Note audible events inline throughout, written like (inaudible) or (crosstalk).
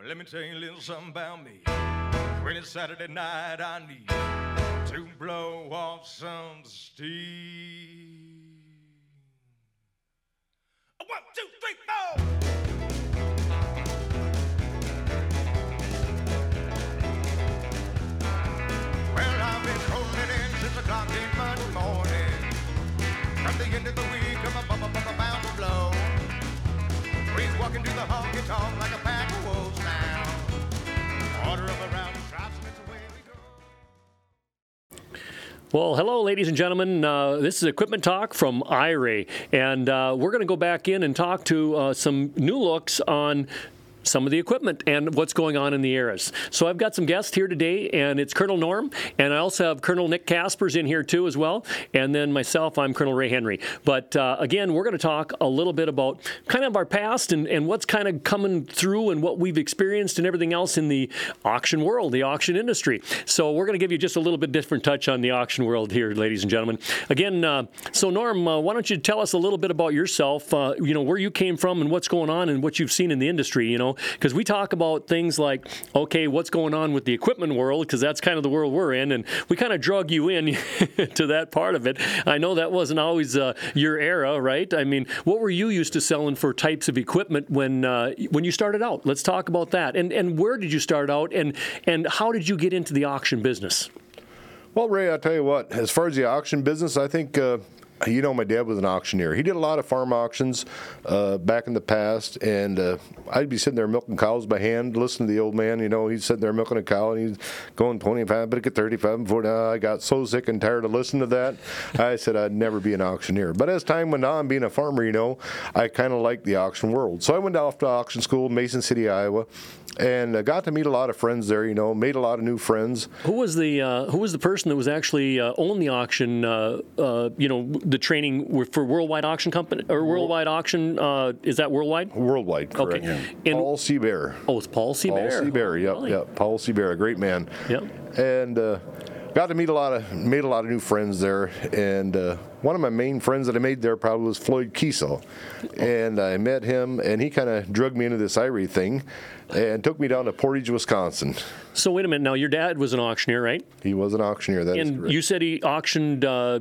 Well, let me tell you a little something about me. When it's Saturday night, I need to blow off some steam. One, two, three, four. Well, I've been rolling in since clock Monday morning. From the end of the week, I'm a bumper, bumper bound to blow. Breeze walking through the honky tonk like a Well, hello, ladies and gentlemen. Uh, this is Equipment Talk from IRAY, and uh, we're going to go back in and talk to uh, some new looks on some of the equipment and what's going on in the areas. So I've got some guests here today, and it's Colonel Norm, and I also have Colonel Nick Caspers in here too as well, and then myself, I'm Colonel Ray Henry. But uh, again, we're going to talk a little bit about kind of our past and, and what's kind of coming through and what we've experienced and everything else in the auction world, the auction industry. So we're going to give you just a little bit different touch on the auction world here, ladies and gentlemen. Again, uh, so Norm, uh, why don't you tell us a little bit about yourself? Uh, you know where you came from and what's going on and what you've seen in the industry. You know, because we talk about things like, okay, what's going on with the equipment world because that's kind of the world we're in, and we kind of drug you in (laughs) to that part of it. I know that wasn't always uh, your era, right? I mean, what were you used to selling for types of equipment when uh, when you started out? Let's talk about that. And and where did you start out, and and how did you get into the auction business? Well, Ray, I'll tell you what, as far as the auction business, I think, uh, you know, my dad was an auctioneer. He did a lot of farm auctions uh, back in the past, and uh, I'd be sitting there milking cows by hand, listening to the old man. You know, he's sitting there milking a cow, and he's going 25, but get 35 and 40. Uh, I got so sick and tired of listening to that. I (laughs) said I'd never be an auctioneer. But as time went on, being a farmer, you know, I kind of liked the auction world. So I went off to auction school, Mason City, Iowa, and uh, got to meet a lot of friends there. You know, made a lot of new friends. Who was the uh, who was the person that was actually uh, owned the auction? Uh, you know, the training for Worldwide Auction Company or Worldwide Auction? Uh, is that worldwide? Worldwide, correct. Okay. And- Paul C. Behr. Oh, it's Paul C. Paul Behr. Seabear, yep, Really? yep. Paul C. Behr, a great man. Yep. And uh, got to meet a lot of, made a lot of new friends there. And uh, one of my main friends that I made there probably was Floyd Kiesel. And I met him, and he kind of drugged me into this IRAY thing and took me down to Portage, Wisconsin. So wait a minute. Now your dad was an auctioneer, right? He was an auctioneer, that is and correct. you said he auctioned uh,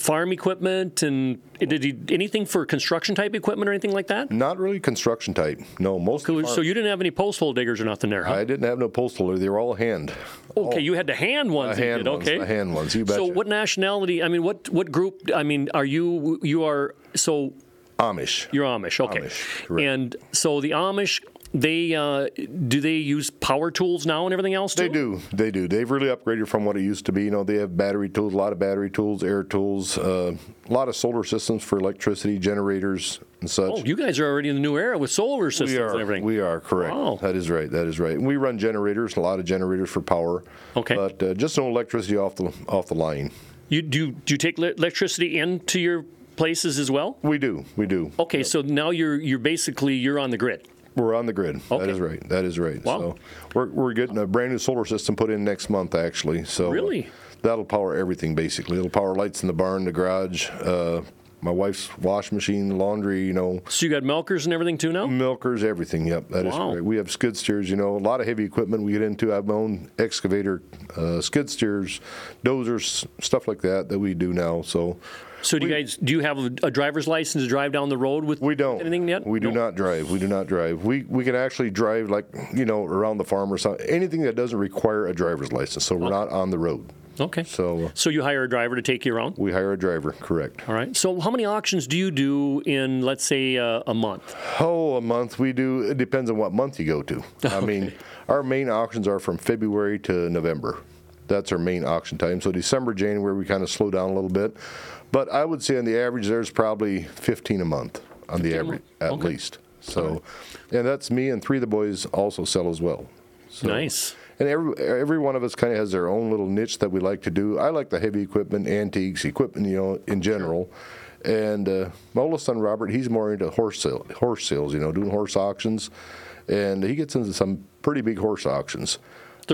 farm equipment and did he anything for construction type equipment or anything like that? Not really construction type. No, most of So you didn't have any post hole diggers or nothing there, huh? I didn't have no postal. They were all hand. okay, you had the hand ones. The hand ones, okay. the hand ones, you So what nationality? I mean, what what group? I mean, are you you are so Amish. You're Amish, okay. Amish, and so the Amish, they uh, do they use power tools now and everything else too? They do. They do. They've really upgraded from what it used to be. You know, they have battery tools, a lot of battery tools, air tools, uh, a lot of solar systems for electricity, generators, and such. Oh, you guys are already in the new era with solar systems we are. and everything. We are correct. Wow. That is right. That is right. And we run generators, a lot of generators for power. Okay. But uh, just no electricity off the off the line. you do you- do you take le- electricity into your places as well? We do. We do. Okay, so now you're you're basically you're on the grid. We're on the grid. Okay. That is right. That is right. Wow. So we're, we're getting a brand new solar system put in next month, actually. So uh, Really? that'll power everything basically. It'll power lights in the barn, the garage, uh, my wife's wash machine, laundry. You know, So you got milkers and everything too now. milkers, everything. Yep, that is Wow. correct. We have skid steers. You know, a lot of heavy equipment we get into. I have my own excavator, uh, skid steers, dozers, stuff like that that we do now. So. So do you guys do you have a, driver's license to drive down the road with We don't. anything yet? We do No. not drive. We do not drive. We we can actually drive like you know around the farm or something. Anything that doesn't require a driver's license. So we're not on the road. Okay. So So you hire a driver to take you around. we hire a driver. Correct. All right. So how many auctions do you do in let's say uh, a month? Oh, a month we do. It depends on what month you go to. I (laughs) mean, our main auctions are from February to November. That's our main auction time. So December, January, we kind of slow down a little bit. But I would say on the average, there's probably 15 a month on the average, at Okay. least. So, and that's me and three of the boys also sell as well. So, Nice. And every every one of us kind of has their own little niche that we like to do. I like the heavy equipment, antiques, equipment, you know, in general. And uh, my oldest son Robert, he's more into horse sale, horse sales, you know, doing horse auctions, and he gets into some pretty big horse auctions.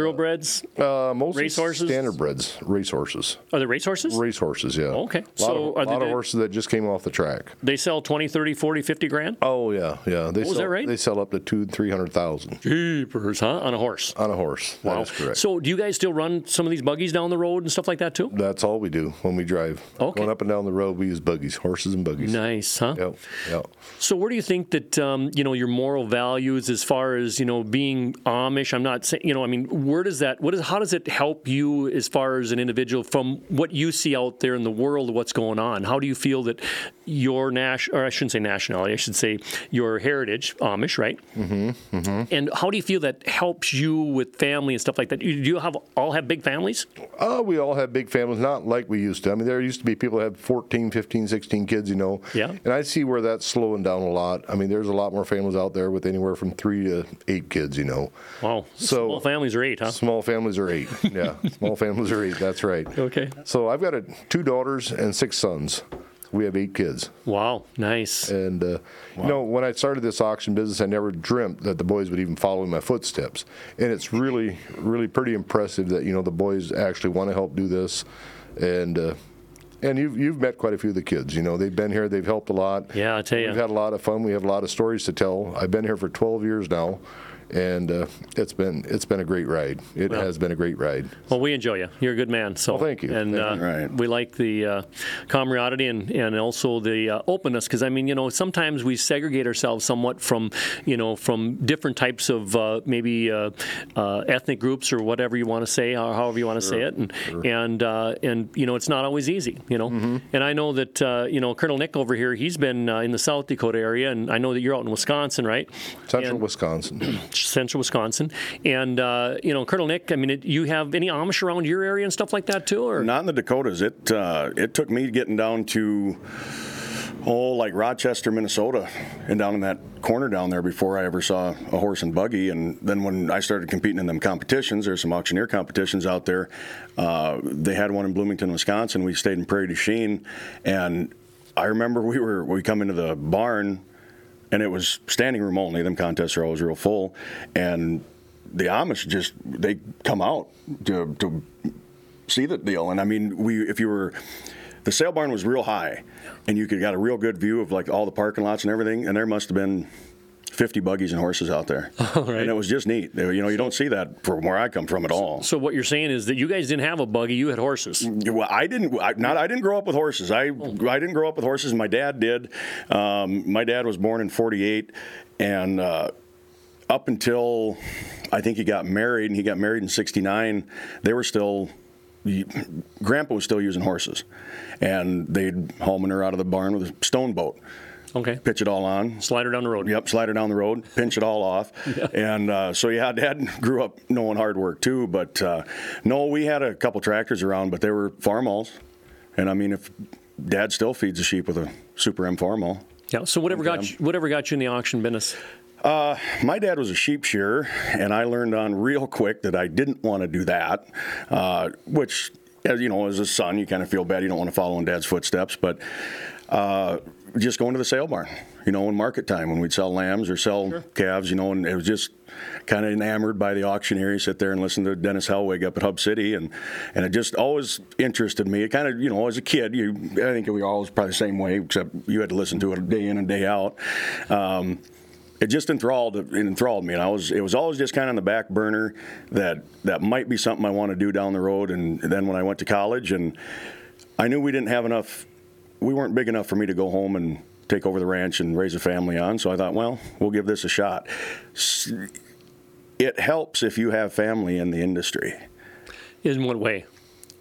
Thoroughbreds? Uh, mostly Racehorses? standard breds, racehorses. Are they racehorses? Racehorses, yeah. Okay. A lot, So of, lot they- of horses that just came off the track. They sell 20, 30, 40, 50 grand? Oh yeah, yeah. They was sell, that right? They sell up to two, three hundred thousand Jeepers, huh? On a horse. on a horse. Wow. That is correct. So do you guys still run some of these buggies down the road and stuff like that too? That's all we do when we drive. Okay. Going up and down the road, we use buggies, horses and buggies. Nice, huh? Yep, yep. So where do you think that um, you know your moral values as far as you know being Amish? I'm not saying you know. I mean, where does that? What is? How does it help you as far as an individual from what you see out there in the world? What's going on? How do you feel that your national, or I shouldn't say nationality, I should say your heritage, Amish, right? Mm-hmm, mm-hmm. And how do you feel that helps you with family and stuff like that? You- Do you have all have big families? Uh, we all have big families, not like we used to. I mean, there used to be people that had 14, 15, 16 kids, you know. Yeah. And I see where that's slowing down a lot. I mean, there's a lot more families out there with anywhere from three to eight kids, you know. Wow, So- small families are eight, huh? Small families are eight. Yeah, (laughs) small families are eight. That's right. Okay. So I've got a, two daughters and six sons. We have eight kids. Wow, nice. And, uh, you know, when I started this auction business, I never dreamt that the boys would even follow in my footsteps. And it's really, really pretty impressive that, you know, the boys actually want to help do this. And, uh, and you've, you've met quite a few of the kids. You know, they've been here, they've helped a lot. Yeah, I tell you. We've had a lot of fun. We have a lot of stories to tell. I've been here for 12 years now. And uh, it's been it's been a great ride. It Well- has been a great ride. Well, we enjoy you. You're a good man. So Well, thank you. And Thank uh, you. Right. we like the uh, camaraderie and, and also the uh, openness because I mean, you know, sometimes we segregate ourselves somewhat from, you know, from different types of uh, maybe uh, uh, ethnic groups or whatever you want to say, or however you want to say it, and and uh, and you know, it's not always easy, you know. Mm-hmm. And I know that uh, you know Colonel Nick over here, he's been uh, in the South Dakota area, and I know that you're out in Wisconsin, right? Central And- Wisconsin. Central Wisconsin. And, uh, you know, Colonel Nick, I mean, it, you have any Amish around your area and stuff like that too? Or Not in the Dakotas. It uh, it took me getting down to oh like Rochester, Minnesota, and down in that corner down there before I ever saw a horse and buggy. And then when I started competing in them competitions, there's some auctioneer competitions out there. Uh, they had one in Bloomington, Wisconsin. We stayed in Prairie du Chien, and I remember we were we come into the barn and it was standing room only. Them contests are always real full, and the Amish just they come out to, to see the deal. And I mean, we if you were the sale barn was real high, and you could got a real good view of like all the parking lots and everything. And there must have been. 50 buggies and horses out there. (laughs) right. And it was just neat. You know, you don't see that from where I come from at all. so what you're saying is that you guys didn't have a buggy, you had horses. Well, I didn't. I, not. I didn't grow up with horses. I. I didn't grow up with horses. My dad did. Um, my dad was born in '48, and uh, up until I think he got married, and he got married in '69. They were still. Grandpa was still using horses, and they'd haul manure out of the barn with a stone boat, Okay. pitch it all on, Slide her down the road. Yep, slide her down the road, pinch it all off, (laughs) yeah. and uh, so yeah, Dad (laughs) grew up knowing hard work too. But uh, no, we had a couple tractors around, but they were farmalls, and I mean, if Dad still feeds the sheep with a Super M Farmall. Yeah. So whatever got you, whatever got you in the auction business. Uh, my dad was a sheep shearer, and I learned on real quick that I didn't want to do that, uh, which, as you know, as a son, you kind of feel bad. You don't want to follow in dad's footsteps, but uh, just going to the sale barn, you know, in market time when we'd sell lambs or sell calves, you know, and it was just kind of enamored by the auctioneer. You sit there and listen to Dennis Hellwig up at Hub City, and and it just always interested me. It kind of, you know, as a kid, you I think we were always probably the same way, except you had to listen to it day in and day out. Um, it just enthralled it enthralled me, and I was it was always just kind of on the back burner that that might be something I want to do down the road. And then when I went to college, and I knew we didn't have enough, we weren't big enough for me to go home and take over the ranch and raise a family on. So I thought, well, we'll give this a shot. It helps if you have family in the industry In what way?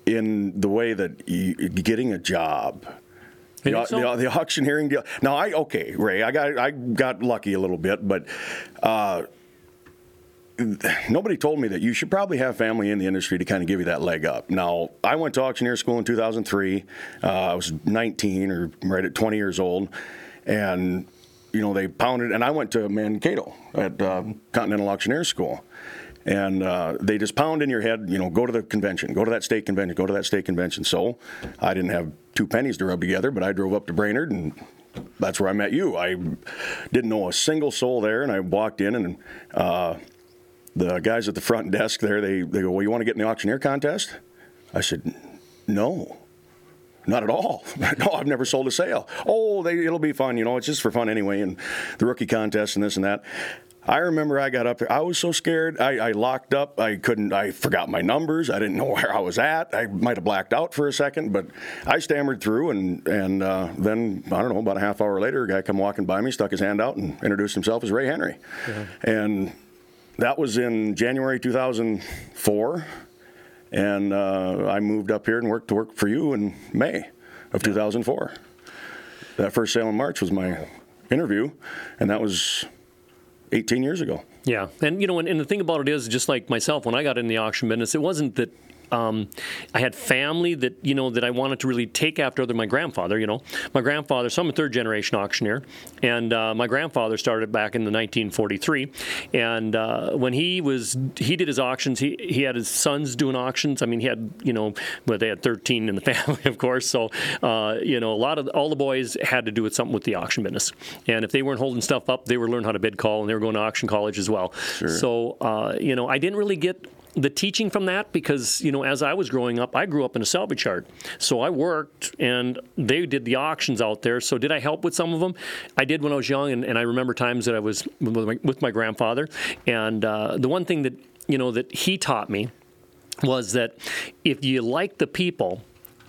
in the way that you, getting a job. The, so? the, the auctioneering deal. Now, I okay, Ray. I got I got lucky a little bit, but uh, nobody told me that you should probably have family in the industry to kind of give you that leg up. Now, I went to auctioneer school in 2003. Uh, I was 19 or right at 20 years old, and you know they pounded. And I went to Mankato at uh, Continental Auctioneer School. And uh, they just pound in your head, you know, go to the convention, go to that state convention, go to that state convention. So I didn't have two pennies to rub together, but I drove up to Brainerd and that's where I met you. I didn't know a single soul there, and I walked in, and uh, the guys at the front desk there, they, they go, Well, you want to get in the auctioneer contest? I said, No. Not at all. (laughs) no, I've never sold a sale. Oh, they, it'll be fun. You know, it's just for fun anyway. And the rookie contest and this and that. I remember I got up there. I was so scared. I, I, locked up. I couldn't. I forgot my numbers. I didn't (laughs) know where I was at. I might have blacked out for a second, but I stammered through. And and uh, then I don't know. About a half hour later, a guy come walking by me, stuck his hand out, and introduced himself as Ray Henry. Yeah. And that was in January 2004. And uh, I moved up here and worked to work for you in May of 2004. That first sale in March was my interview, and that was 18 years ago. Yeah, and you know, and, and, the thing about it is, just like myself, when I got in the auction business, it wasn't that um, I had family that you know that I wanted to really take after. Other my grandfather, you know, my grandfather. So I'm a third generation auctioneer, and uh, my grandfather started back in the 1943. And uh, when he was he did his auctions, he he had his sons doing auctions. I mean, he had you know, well, they had 13 in the (laughs) family, of course. So uh, you know, a lot of all the boys had to do with something with the auction business. And if they weren't holding stuff up, they were learning how to bid call, and they were going to auction college as well. Sure. So uh, you know, I didn't really get the teaching from that because you know as I was growing up, I grew up in a salvage yard, so I worked and they did the auctions out there. So did I help with some of them? I did when I was young, and, and I remember times that I was with my, with my grandfather. And uh, the one thing that you know that he taught me was that if you like the people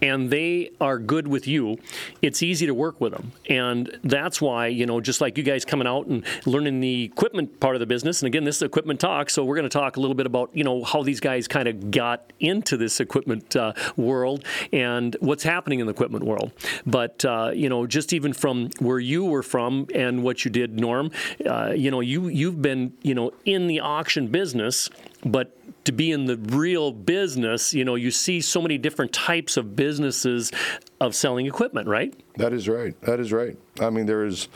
and they are good with you, it's easy to work with them. And that's why, you know, just like you guys coming out and learning the equipment part of the business. And again, this is equipment talk. So we're going to talk a little bit about, you know, how these guys kind of got into this equipment uh, world and what's happening in the equipment world. But, uh, you know, just even from where you were from and what you did, Norm, uh, you know, you, you've been, you know, in the auction business, but to be in the real business, you know, you see so many different types of businesses of selling equipment, right? That is right. That is right. I mean, there is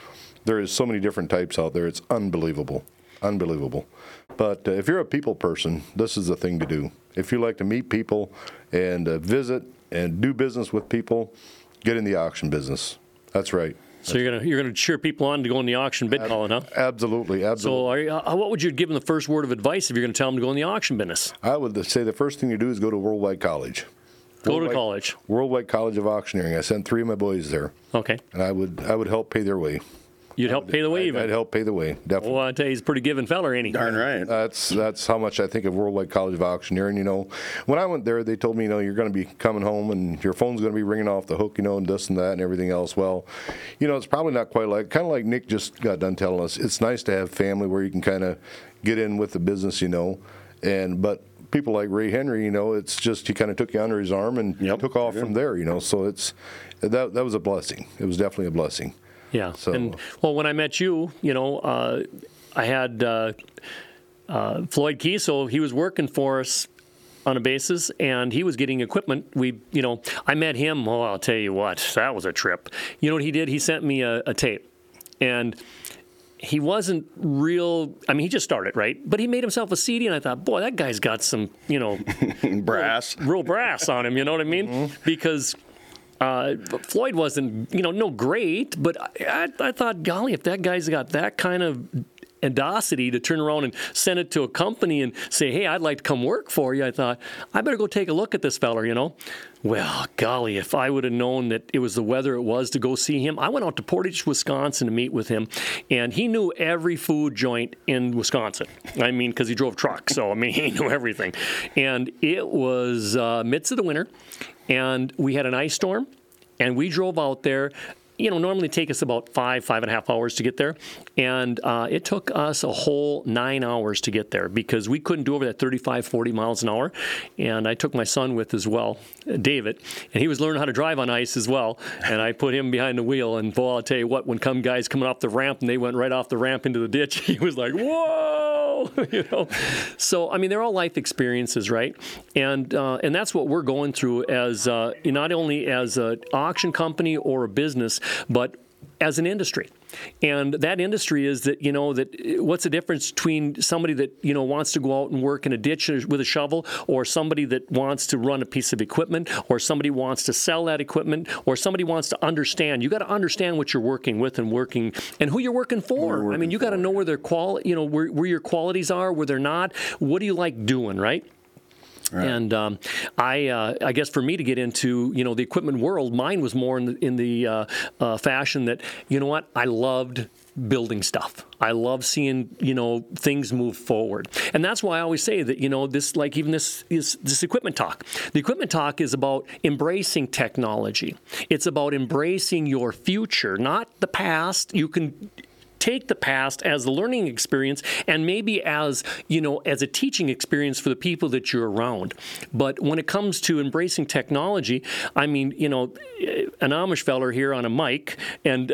there is so many different types out there. It's unbelievable, unbelievable. But uh, if you're a people person, this is the thing to do. If you like to meet people and uh, visit and do business with people, get in the auction business. That's right. So you're gonna you're gonna cheer people on to go in the auction bid calling, huh? Absolutely, absolutely. So, you, uh, what would you give them the first word of advice if you're going to tell them to go in the auction business? I would say the first thing you do is go to Worldwide College. Go Worldwide, to college. Worldwide College of Auctioneering. I sent three of my boys there. Okay. And I would I would help pay their way. You'd help pay the way, I'd, even. I'd help pay the way, definitely. Well, I tell you, he's a pretty giving feller, ain't he? Darn right. That's that's how much I think of Worldwide College of Auctioneering. You know, when I went there, they told me, you know, you're going to be coming home and your phone's going to be ringing off the hook, you know, and this and that and everything else. Well, you know, it's probably not quite like kind of like Nick just got done telling us. It's nice to have family where you can kind of get in with the business, you know, and but people like Ray Henry, you know, it's just he kind of took you under his arm and yep. took off from there, you know. So it's that that was a blessing. It was definitely a blessing. Yeah. So. And well, when I met you, you know, uh, I had uh, uh, Floyd Kiesel. He was working for us on a basis, and he was getting equipment. We, you know, I met him. Oh, I'll tell you what, that was a trip. You know what he did? He sent me a, a tape, and he wasn't real. I mean, he just started right, but he made himself a CD, and I thought, boy, that guy's got some, you know, (laughs) brass, real, real, brass on him. You know what I mean? Mm-hmm. Because uh, Floyd wasn't, you know, no great, but I, I, thought, golly, if that guy's got that kind of audacity to turn around and send it to a company and say, hey, I'd like to come work for you, I thought, I better go take a look at this feller, you know. Well, golly, if I would have known that it was the weather it was to go see him, I went out to Portage, Wisconsin to meet with him, and he knew every food joint in Wisconsin. I mean, because he drove trucks, so I mean, (laughs) he knew everything. And it was uh, midst of the winter, and we had an ice storm, and we drove out there you know, normally take us about five, five and a half hours to get there. And uh, it took us a whole nine hours to get there because we couldn't do over that 35, 40 miles an hour. And I took my son with as well, David, and he was learning how to drive on ice as well. And I put him behind the wheel. And boy, I'll tell you what, when come guys coming off the ramp and they went right off the ramp into the ditch, (laughs) he was like, whoa, (laughs) you know. So, I mean, they're all life experiences, right? And, uh, and that's what we're going through as uh, not only as an auction company or a business, but as an industry. And that industry is that, you know, that uh, what's the difference between somebody that, you know, wants to go out and work in a ditch with a shovel or somebody that wants to run a piece of equipment or somebody wants to sell that equipment or somebody wants to understand. You got to understand what you're working with and working and who you're working for. I mean, you got to know where their qual, you know, where, where your qualities are, where they're not. What do you like doing, right? Right. And um, I, uh, I guess for me to get into you know the equipment world, mine was more in the, in the uh, uh, fashion that you know what I loved building stuff. I love seeing you know things move forward, and that's why I always say that you know this like even this is this equipment talk. The equipment talk is about embracing technology. It's about embracing your future, not the past. You can take the past as a learning experience and maybe as you know as a teaching experience for the people that you're around. But when it comes to embracing technology i mean you know an amish feller here on a mic and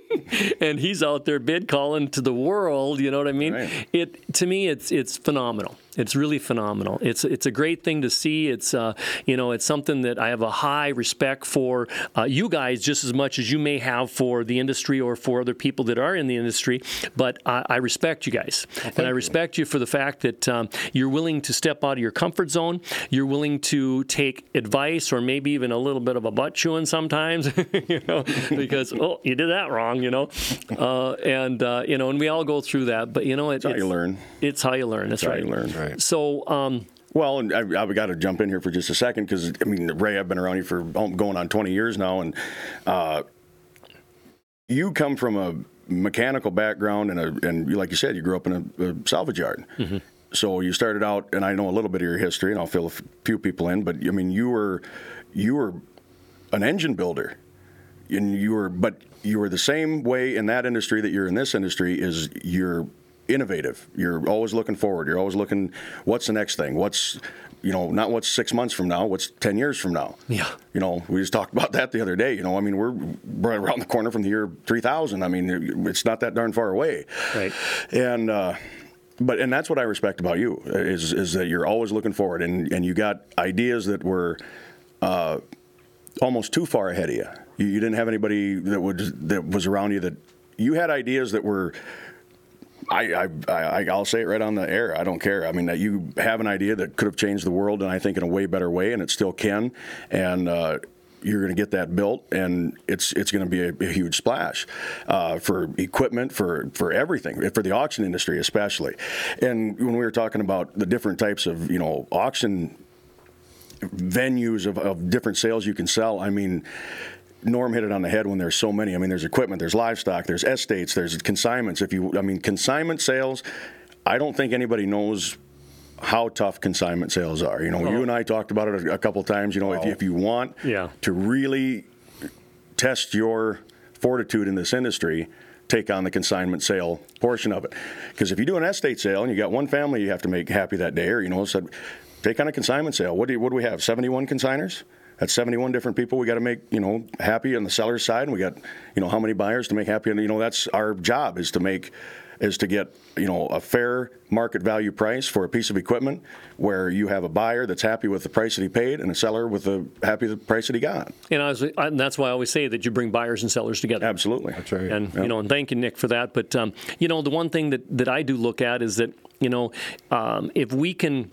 (laughs) and he's out there bid calling to the world you know what i mean? Right. it to me it's it's phenomenal it's really phenomenal. It's it's a great thing to see. It's uh, you know it's something that I have a high respect for uh, you guys just as much as you may have for the industry or for other people that are in the industry. But I, I respect you guys, well, and I respect you. you for the fact that um, you're willing to step out of your comfort zone. You're willing to take advice or maybe even a little bit of a butt chewing sometimes, (laughs) you know, because oh you did that wrong, you know, uh, and uh, you know, and we all go through that. But you know, it, it's how you learn. It's how you learn. That's it's right. you learn. Right. Right. So. Um, well, and I, have got to jump in here for just a second because I mean, Ray, I've been around you for going on 20 years now, and uh, you come from a mechanical background, and a, and like you said, you grew up in a, a salvage yard. Mm-hmm. So you started out, and I know a little bit of your history, and I'll fill a few people in. But I mean, you were you were an engine builder, and you were, but you were the same way in that industry that you're in this industry. Is you're innovative. You're always looking forward. You're always looking, what's the next thing? What's, you know, not what's six months from now, what's 10 years from now. Yeah. You know, we just talked about that the other day. You know, I mean, we're right around the corner from the year 3000. I mean, it's not that darn far away. Right. And, uh, but and that's what I respect about you is is that you're always looking forward and and you got ideas that were uh, almost too far ahead of you. you. You didn't have anybody that would that was around you that you had ideas that were I, I, I, will say it right on the air. I don't care. I mean, that you have an idea that could have changed the world, and I think in a way better way, and it still can. And uh, you're going to get that built, and it's it's going to be a, a huge splash uh, for equipment, for for everything, for the auction industry especially. And when we were talking about the different types of you know auction venues of, of different sales you can sell, I mean Norm hit it on the head when there's so many. I mean, there's equipment, there's livestock, there's estates, there's consignments. If you, I mean, consignment sales, I don't think anybody knows how tough consignment sales are. You know, oh. you and I talked about it a, a couple times. You know, if, if you want yeah. to really test your fortitude in this industry, take on the consignment sale portion of it. Because if you do an estate sale and you got one family you have to make happy that day, or you know, said, take on a consignment sale. What do you, what do we have? Seventy one consigners. That's 71 different people we got to make, you know, happy on the seller's side, and we got, you know, how many buyers to make happy, and you know, that's our job is to make is to get you know a fair market value price for a piece of equipment where you have a buyer that's happy with the price that he paid and a seller with the happy with the price that he got. And, was, and that's why I always say that you bring buyers and sellers together. Absolutely, that's right. And yep. you know, and thank you, Nick, for that. But um, you know, the one thing that that I do look at is that you know, um, if we can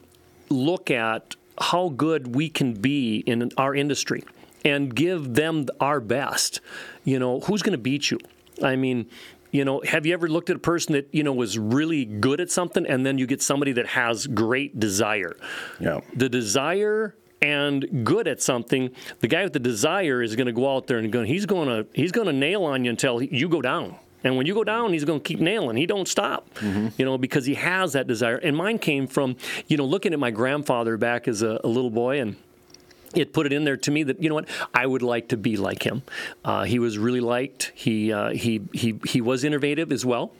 look at how good we can be in our industry and give them our best, you know, who's going to beat you? I mean, you know, have you ever looked at a person that, you know, was really good at something and then you get somebody that has great desire? Yeah. The desire and good at something, the guy with the desire is going to go out there and go, he's going to he's going to nail on you until you go down. And when you go down, he's going to keep nailing. He don't stop, mm-hmm. you know, because he has that desire. And mine came from, you know, looking at my grandfather back as a, a little boy and it put it in there to me that you know what I would like to be like him. Uh, he was really liked. He uh, he he he was innovative as well,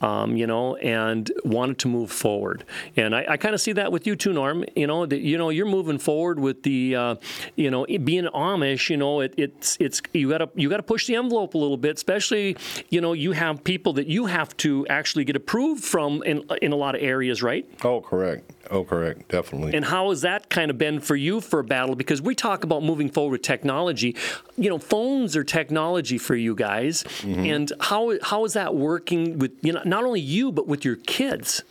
um, you know, and wanted to move forward. And I, I kind of see that with you too, Norm. You know, that you know you're moving forward with the uh, you know being Amish. You know, it, it's it's you got to you got to push the envelope a little bit, especially you know you have people that you have to actually get approved from in in a lot of areas, right? Oh, correct. Oh, correct, definitely. And how has that kind of been for you for a battle? Because we talk about moving forward with technology. You know, phones are technology for you guys. Mm-hmm. And how how is that working with you know not only you but with your kids?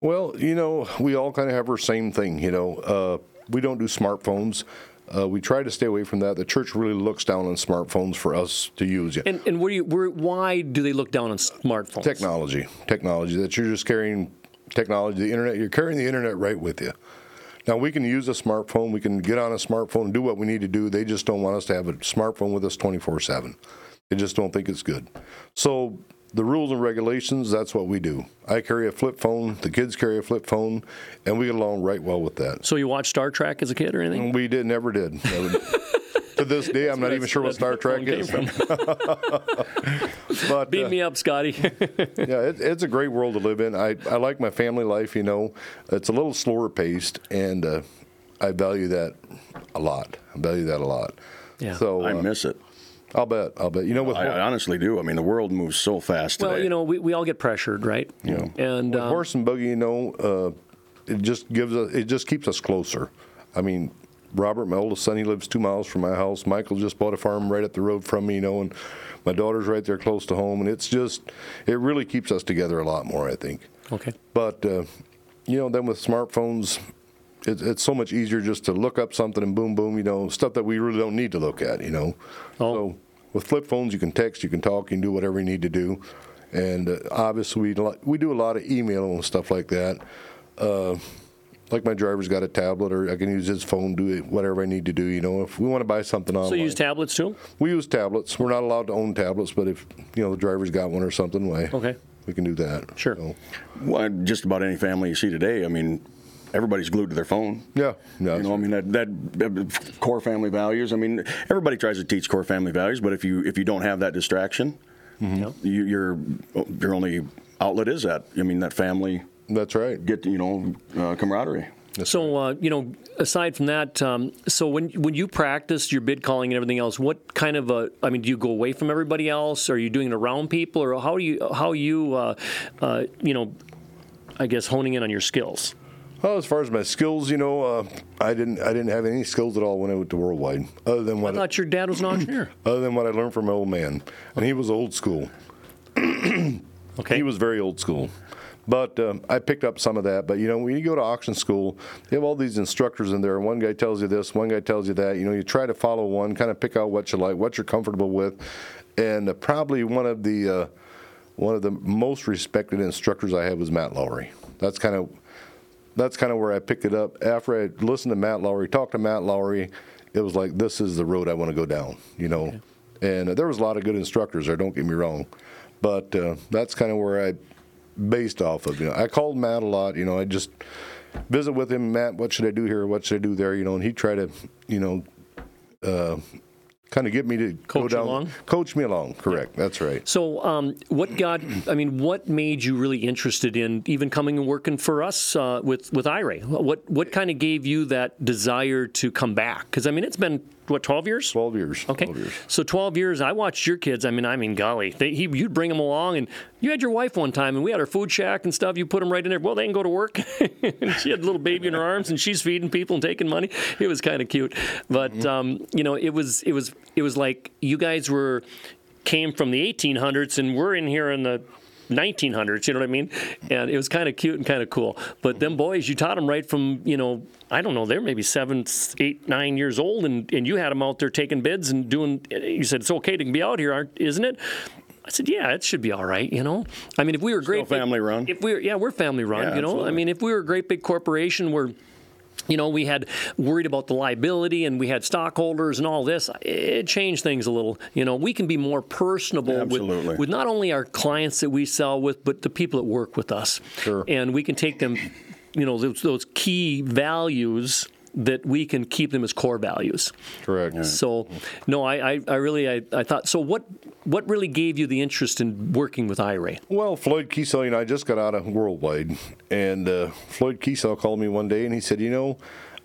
Well, you know, we all kind of have our same thing. You know, uh, we don't do smartphones. Uh, we try to stay away from that. The church really looks down on smartphones for us to use. And and where you where, why do they look down on smartphones? technology, technology that you're just carrying technology, the internet. You're carrying the internet right with you. Now we can use a smartphone. We can get on a smartphone and do what we need to do. They just don't want us to have a smartphone with us 24/7. They just don't think it's good. So the rules and regulations, that's what we do. I carry a flip phone. The kids carry a flip phone, and we get along right well with that. So you watched Star Trek as a kid or anything? We did, never did. Never did. (laughs) to this day, I'm not even sure what Star Trek is. (laughs) (laughs) But Beat uh, me up, Scotty. (laughs) yeah, it, it's a great world to live in. I, I like my family life, you know. It's a little slower paced, and uh, I value that a lot. I value that a lot. Yeah. So I uh, miss it. I'll bet. I'll bet. You know, with, I, I honestly do. I mean, the world moves so fast today. well, you know, we, we all get pressured, right? Yeah. And with um, horse and buggy, you know, uh, it just gives us. It just keeps us closer. I mean, Robert, my oldest son, he lives two miles from my house. Michael just bought a farm right up the road from me, you know, and my daughter's right there close to home, and it's just, it really keeps us together a lot more. I think. okay. But uh, you know, then with smartphones, it, it's so much easier just to look up something and boom, boom. You know, stuff that we really don't need to look at. You know, Oh. so with flip phones, you can text, you can talk, you can do whatever you need to do. And uh, obviously, we we do a lot of email and stuff like that. Uh, like my driver's got a tablet, or I can use his phone, to do whatever I need to do. You know, if we want to buy something online, So you use tablets too? we use tablets. We're not allowed to own tablets, but if you know the driver's got one or something, way Okay. we can do that. Sure. So, Well, just about any family you see today, I mean, everybody's glued to their phone. yeah, yeah. You know, I mean that, that that core family values. I mean, everybody tries to teach core family values, but if you if you don't have that distraction, Yeah. you, your your only outlet is that. I mean, that family That's right. get you know uh, camaraderie. So uh, you know, aside from that, um, so when when you practice your bid calling and everything else, what kind of a? I mean, do you go away from everybody else? Are you doing it around people, or how do you how you uh, uh, you know, I guess honing in on your skills? Well, as far as my skills, you know, uh, I didn't I didn't have any skills at all when I went to Worldwide, other than what I what thought your dad was an (clears throat) engineer. other than what I learned from my old man, and he was old school. Okay. He was very old school. But um, I picked up some of that. But you know, when you go to auction school, they have all these instructors in there. One guy tells you this, one guy tells you that. You know, you try to follow one, kind of pick out what you like, what you're comfortable with, and uh, probably one of the uh, one of the most respected instructors I had was Matt Lowry. That's kind of that's kind of where I picked it up. After I listened to Matt Lowry, talked to Matt Lowry, it was like this is the road I want to go down. You know, and uh, there was a lot of good instructors there. Don't get me wrong, but uh, that's kind of where I based off of. You know, I called Matt a lot. You know, I just visit with him. Matt, what should I do here? What should I do there? You know, and he tried to, you know, uh, kind of get me to Coach you down, along? coach me along. Correct. That's right. So, um, what got? I mean, what made you really interested in even coming and working for us uh, with with IRAY? What what kind of gave you that desire to come back? Because I mean, it's been what twelve years. Twelve years. Okay, 12 years. so twelve years. I watched your kids. I mean, I mean, golly, they, he, you'd bring them along, and you had your wife one time, and we had our food shack and stuff. You put them right in there. Well, they can go to work. (laughs) and she had a little baby in her arms, and she's feeding people and taking money. It was kind of cute, but Mm-hmm. um, you know, it was it was it was like you guys were came from the 1800s, and we're in here in the 1900s, you know what I mean? And it was kind of cute and kind of cool. But them mm-hmm. boys, you taught them right from, you know, I don't know, they're maybe seven, eight, nine years old, and, and you had them out there taking bids and doing, you said, it's okay to be out here, aren't, isn't it? I said, yeah, it should be all right, you know? I mean, if we were great. big- family run. If we were, yeah, we're family run, Yeah, you know? I mean, if we were a great big corporation where, you know, we had worried about the liability and we had stockholders and all this. It changed things a little. You know, we can be more personable with, with not only our clients that we sell with, but the people that work with us. Sure. And we can take them, you know, those, those key values that we can keep them as core values. Correct. So, no, I, I, I really, I, I thought. So, what, what really gave you the interest in working with IRAY? Well, Floyd Kiesel, and I just got out of Worldwide, and uh, Floyd Kiesel called me one day and he said, you know,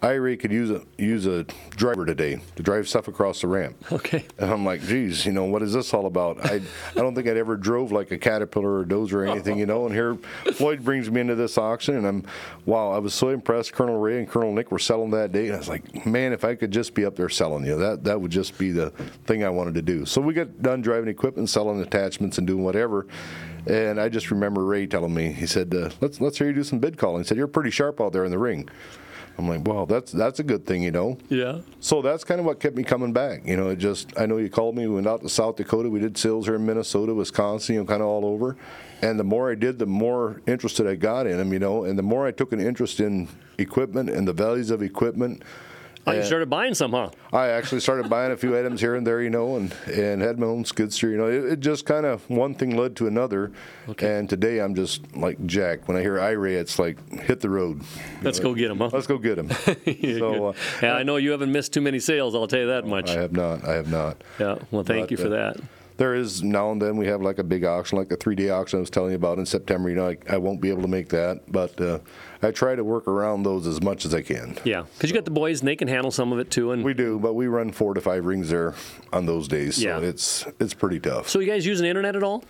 IRAY could use a use a driver today to drive stuff across the ramp. Okay. And I'm like, geez, you know, what is this all about? I I don't think I'd ever drove like a Caterpillar or a Dozer or anything, you know. And here Floyd brings me into this auction, and I'm, wow, I was so impressed. Colonel Ray and Colonel Nick were selling that day, and I was like, man, if I could just be up there selling, you that that would just be the thing I wanted to do. So we got done driving equipment, selling attachments, and doing whatever. And I just remember Ray telling me, he said, uh, let's let's hear you do some bid calling. He said, you're pretty sharp out there in the ring. I'm like, well, that's that's a good thing, you know. Yeah. So that's kind of what kept me coming back. You know, it just I know you called me. We went out to South Dakota. We did sales here in Minnesota, Wisconsin, you know, kind of all over. And the more I did, the more interested I got in them. You know, and the more I took an interest in equipment and the values of equipment. Oh, you started buying some, huh? I actually started buying a few items here and there, you know, and, and had my own skid steer. You know, it, it just kind of one thing led to another. And today I'm just like Jack. When I hear IRAY, it's like hit the road. Let's go get them, huh? Let's go get them. (laughs) so uh, yeah, I know you haven't missed too many sales. I'll tell you that much. I have not. I have not. Yeah. Well, thank But, you for uh, that. There is now and then we have like a big auction, like the three day auction I was telling you about in September. You know, I, I won't be able to make that, but uh, I try to work around those as much as I can. Yeah, because you got the boys and they can handle some of it too. And We do, but we run four to five rings there on those days, so Yeah. it's it's pretty tough. so you guys use the internet at all?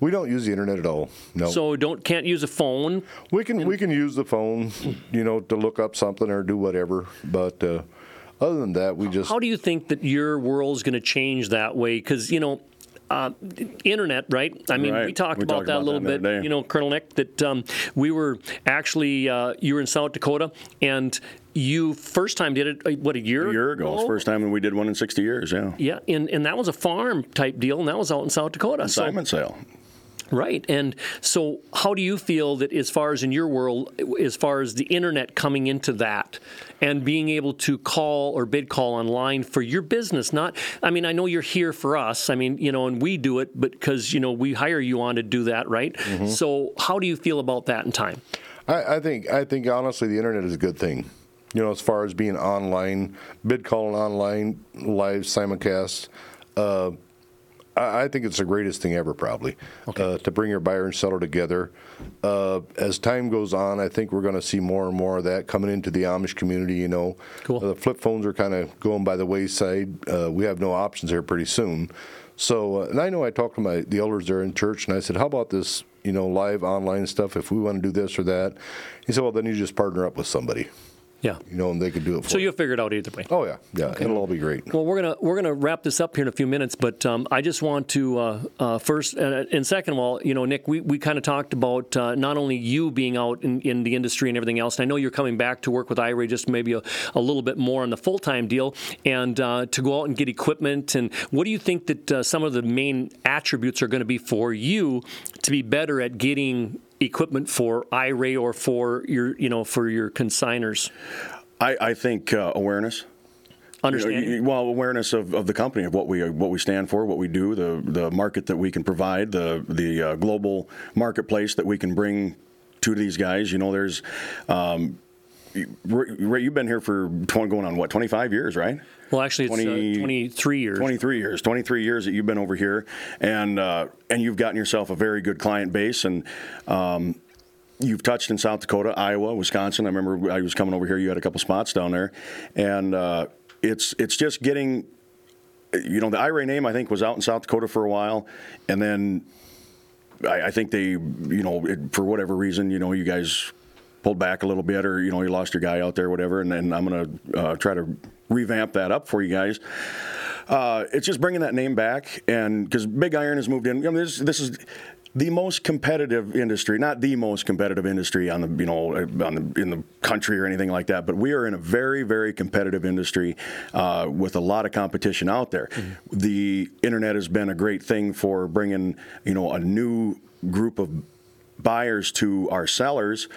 We don't use the internet at all. No, So don't can't use a phone. we can we can use the phone, you know, to look up something or do whatever. But uh, other than that, we just How do you think that your world's going to change that way? Because you know. Uh, internet, right? I mean, Right. we talked We about talked that a little that bit. You know, Colonel Nick, that um, we were actually uh, you were in South Dakota, and you first time did it uh, what a year A year ago, the first time we did one in 60 years. Yeah. Yeah, and, and that was a farm type deal, and that was out in South Dakota. So- Simon sale. Right. And so, how do you feel that, as far as in your world, as far as the internet coming into that and being able to call or bid call online for your business? Not, I mean, I know you're here for us. I mean, you know, and we do it, but because, you know, we hire you on to do that, right? So, how do you feel about that in time? I, I think I think honestly the internet is a good thing. You know, as far as being online, bid calling online, live simulcast. Uh, I I think it's the greatest thing ever, probably, uh, to bring your buyer and seller together. Uh, as time goes on, I think we're going to see more and more of that coming into the Amish community. You know, Cool. Uh, the flip phones are kind of going by the wayside. Uh, we have no options here pretty soon. So, uh, and I know I talked to my the elders there in church, and I said, "How about this? You know, live online stuff. If we want to do this or that." He said, "Well, then you just partner up with somebody, Yeah. you know, and they could do it for So you." you'll figure it out either way. Oh yeah, yeah, it'll all be great. Well, we're gonna we're gonna wrap this up here in a few minutes, but um, I just want to uh, uh, first uh, and second of all, you know, Nick, we, we kind of talked about uh, not only you being out in, in the industry and everything else, and I know you're coming back to work with IRAY just maybe a, a little bit more on the full time deal, and uh, to go out and get equipment. And what do you think that uh, some of the main attributes are going to be for you to be better at getting equipment for IRAY or for your you know for your consigners? I, I think uh, awareness. You know, you- well, awareness of, of the company, of what we what we stand for, what we do, the the market that we can provide, the the uh, global marketplace that we can bring to these guys. You know, there's. Um, Ray, you've been here for 20, going on what 25 years, right? well, actually, it's 20 uh, 23 years. 23 years 23 years that you've been over here and uh, and you've gotten yourself a very good client base and um, you've touched in South Dakota Iowa Wisconsin I remember I was coming over here you had a couple spots down there and uh, it's it's just getting you know the IRAY name I think was out in South Dakota for a while and then I, I think they you know it, for whatever reason you know you guys pulled back a little bit or you know you lost your guy out there whatever and then I'm gonna uh, try to revamp that up for you guys uh, it's just bringing that name back, and because Big Iron has moved in. I mean, this, this is the most competitive industry, not the most competitive industry on the you know on the in the country or anything like that, but we are in a very very competitive industry uh, with a lot of competition out there. The internet has been a great thing for bringing you know a new group of buyers to our sellers,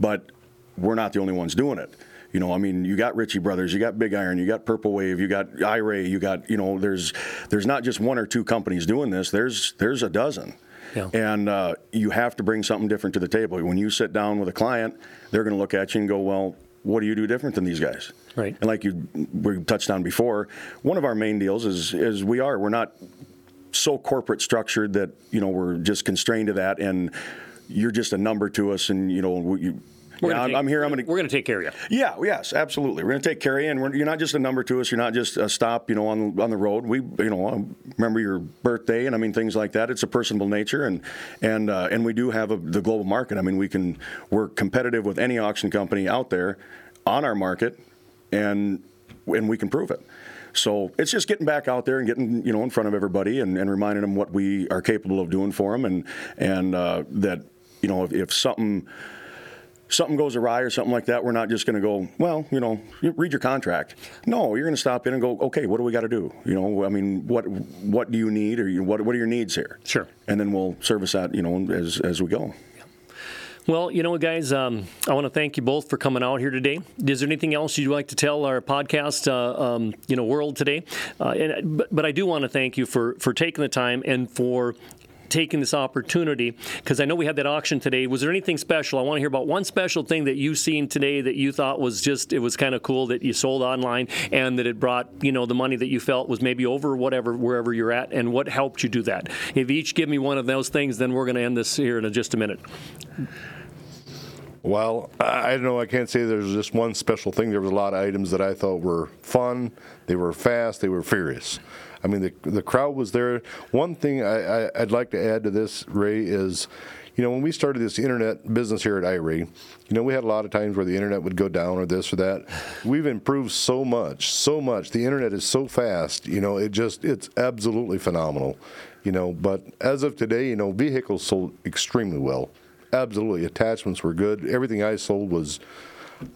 but we're not the only ones doing it. You know, I mean, you got Ritchie Brothers, you got Big Iron, you got Purple Wave, you got IRAY, you got you know, there's there's not just one or two companies doing this. There's there's a dozen. Yeah. And uh, you have to bring something different to the table. When you sit down with a client, they're going to look at you and go, "Well, what do you do different than these guys?" Right. And like you we touched on before, one of our main deals is is we are we're not so corporate structured that you know we're just constrained to that and you're just a number to us and you know we, you, We're Yeah, gonna I'm- take- I'm here, I'm gonna- We're to take care of you. Yeah, yes, absolutely. We're going to take care of you, and we're, you're not just a number to us. You're not just a stop, you know, on on the road. We, you know, remember your birthday, and I mean things like that. It's a personable nature, and and uh, and we do have a, the global market. I mean, we can we're competitive with any auction company out there on our market, and and we can prove it. So it's just getting back out there and getting you know in front of everybody and, and reminding them what we are capable of doing for them, and and uh, that you know if, if something something goes awry or something like that, we're not just going to go, well, you know, read your contract. No, you're going to stop in and go, okay, what do we got to do? You know, I mean, what what do you need, or you, what what are your needs here? Sure. And then we'll service that, you know, as as we go. Well, you know, guys, um, I want to thank you both for coming out here today. Is there anything else you'd like to tell our podcast, uh, um, you know, world today? Uh, and, but, but I do want to thank you for for taking the time and for taking this opportunity because I know we had that auction today. Was there anything special? I want to hear about one special thing that you seen today that you thought was just it was kind of cool that you sold online and that it brought you know the money that you felt was maybe over whatever wherever you're at and what helped you do that. If each give me one of those things, then we're going to end this here in just a minute. Well, I I don't know. I can't say there's just one special thing. There was a lot of items that I thought were fun. They were fast. They were furious. I mean, the the crowd was there. One thing I, I, I'd like to add to this, Ray, is, you know, when we started this internet business here at iRay, you know, we had a lot of times where the internet would go down or this or that. We've improved so much, so much. The internet is so fast. You know, it just it's absolutely phenomenal. You know, but as of today, you know, vehicles sold extremely well. Absolutely, attachments were good. Everything I sold was,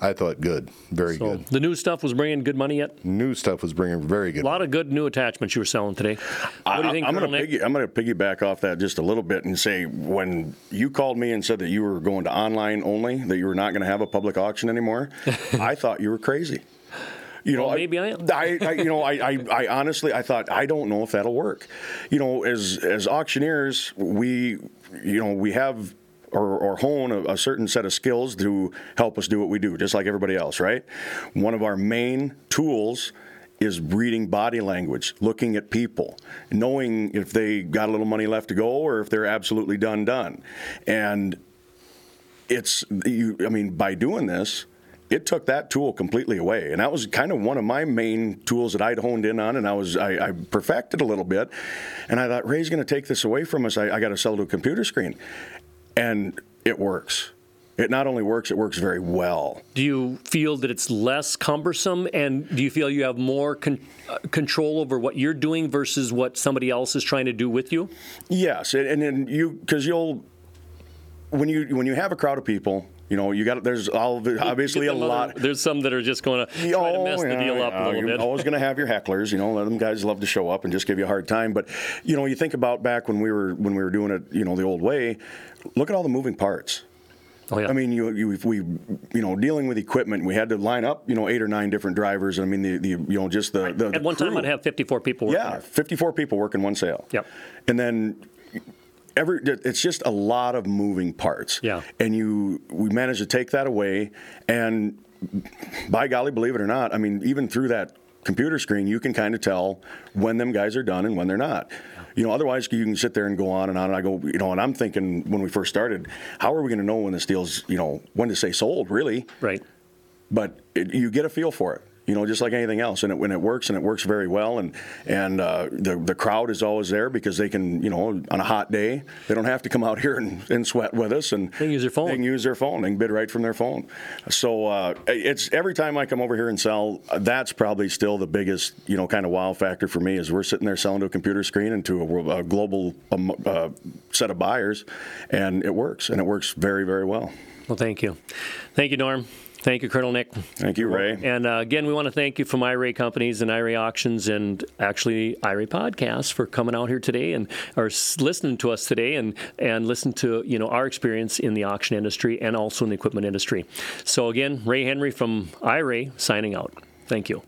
I thought, good, very So good. the new stuff was bringing good money yet. New stuff was bringing very good. A lot of good new attachments you were selling today. What do you think, I, am going to piggy, to piggyback off that just a little bit and say when you called me and said that you were going to online only, that you were not going to have a public auction anymore, (laughs) I thought you were crazy. You know, Well, maybe I am. I, I you know, I, I, I honestly, I thought I don't know if that'll work. You know, as as auctioneers, we, you know, we have or, or hone a, a certain set of skills to help us do what we do, just like everybody else, right? One of our main tools is reading body language, looking at people, knowing if they got a little money left to go or if they're absolutely done done, and it's you. I mean, by doing this, it took that tool completely away, and that was kind of one of my main tools that I'd honed in on, and I was I, I perfected a little bit, and I thought Ray's going to take this away from us. I, I got to sell to a computer screen, and it works. It not only works, it works very well. Do you feel that it's less cumbersome, and do you feel you have more con- uh, control over what you're doing versus what somebody else is trying to do with you? Yes, and, and then you because you'll when you when you have a crowd of people, you know you got there's obviously a other- lot. There's some that are just going to try to Oh, mess the yeah, deal up yeah, a little You're bit. always going to have your hecklers. You know, let them guys love to show up and just give you a hard time. But you know, you think about back when we were when we were doing it, you know, the old way. Look at all the moving parts. Oh, yeah. I mean, you, you we you know dealing with equipment, we had to line up you know eight or nine different drivers. I mean, the, the you know just the, the At one time, crew. I'd have 54 people working Yeah, 54 people working one sale. Yep. And then every it's just a lot of moving parts. Yeah. And you we managed to take that away and by golly, believe it or not, I mean even through that computer screen, you can kind of tell when them guys are done and when they're not. You know, otherwise you can sit there and go on and on. And I go, you know, and I'm thinking when we first started, how are we going to know when this deal's, you know, when to say sold, really? Right. but it, you get a feel for it. You know, just like anything else, and it, when it works, and it works very well, and and uh, the the crowd is always there because they can, you know, on a hot day, they don't have to come out (laughs) here and, and sweat with us, and They can use their phone. They can use their phone. They can bid right from their phone. So uh, it's every time I come over here and sell, that's probably still the biggest, you know, kind of wow factor for me is we're sitting there selling to a computer screen and to a, a global um, uh, set of buyers, and it works, and it works very very well. Well, thank you. Thank you, Norm. Thank you, Colonel Nick. Thank you, Ray. And uh, again, we want to thank you from IRAY Companies and IRAY Auctions and actually IRAY Podcast for coming out here today and or s- listening to us today and and listen to you know our experience in the auction industry and also in the equipment industry. So again, Ray Henry from IRAY signing out. Thank you.